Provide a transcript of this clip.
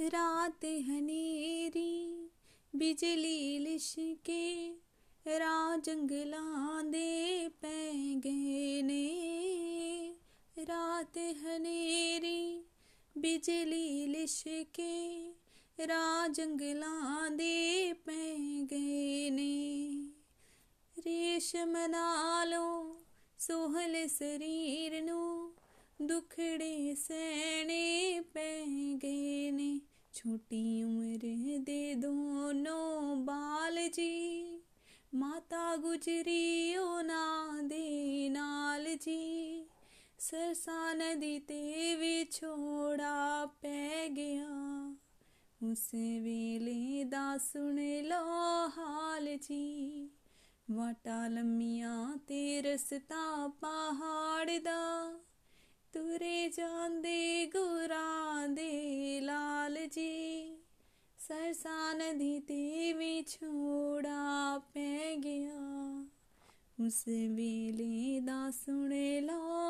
ਰਾਤ ਹਨੇਰੀ, ਬਿਜਲੀ ਲਿਸ਼ਕੇ ਰਾ ਜੰਗਲਾਂ ਦੇ ਪੈ ਗਏ ਨੇ। ਰਾਤ ਹਨੇਰੀ, ਬਿਜਲੀ ਲਿਸ਼ਕੇ ਰਾ ਜੰਗਲਾਂ ਦੇ ਪੈ ਗਏ ਨੇ। ਰੇਸ਼ਮ ਨਾਲੋਂ ਸੋਹਲ ਸਰੀਰ ਨੂੰ ਦੁਖੜੇ ਸਹਿਣੇ ਪੈ ਗਏ ਨੇ ਛੋਟੀ ਉਮਰ ਦੇ ਦੋਨੋਂ ਬਾਲ ਜੀ। ਮਾਤਾ ਗੁਜਰੀ ਉਹਨਾਂ ਦੇ ਨਾਲ ਜੀ। ਸਰਸਾ ਨਦੀ ਤੇ ਵਿਛੋੜਾ ਪੈ ਗਿਆ। ਉਸ ਵੇਲੇ ਦਾ ਸੁਣ ਲੋ ਹਾਲ ਜੀ। ਵਾਟਾ ਲੰਮੀਆਂ ਤੇ ਰਸਤਾ ਪਹਾੜ ਦਾ। ਤੁਰੇ ਜਾਂਦੇ ਸਰਸਾ ਨਦੀ ਤੇ ਵਿਛੋੜਾ ਪੈ ਗਿਆ। ਉਸ ਵੇਲੇ ਦਾ ਸੁਣ ਲੋ ਹਾਲ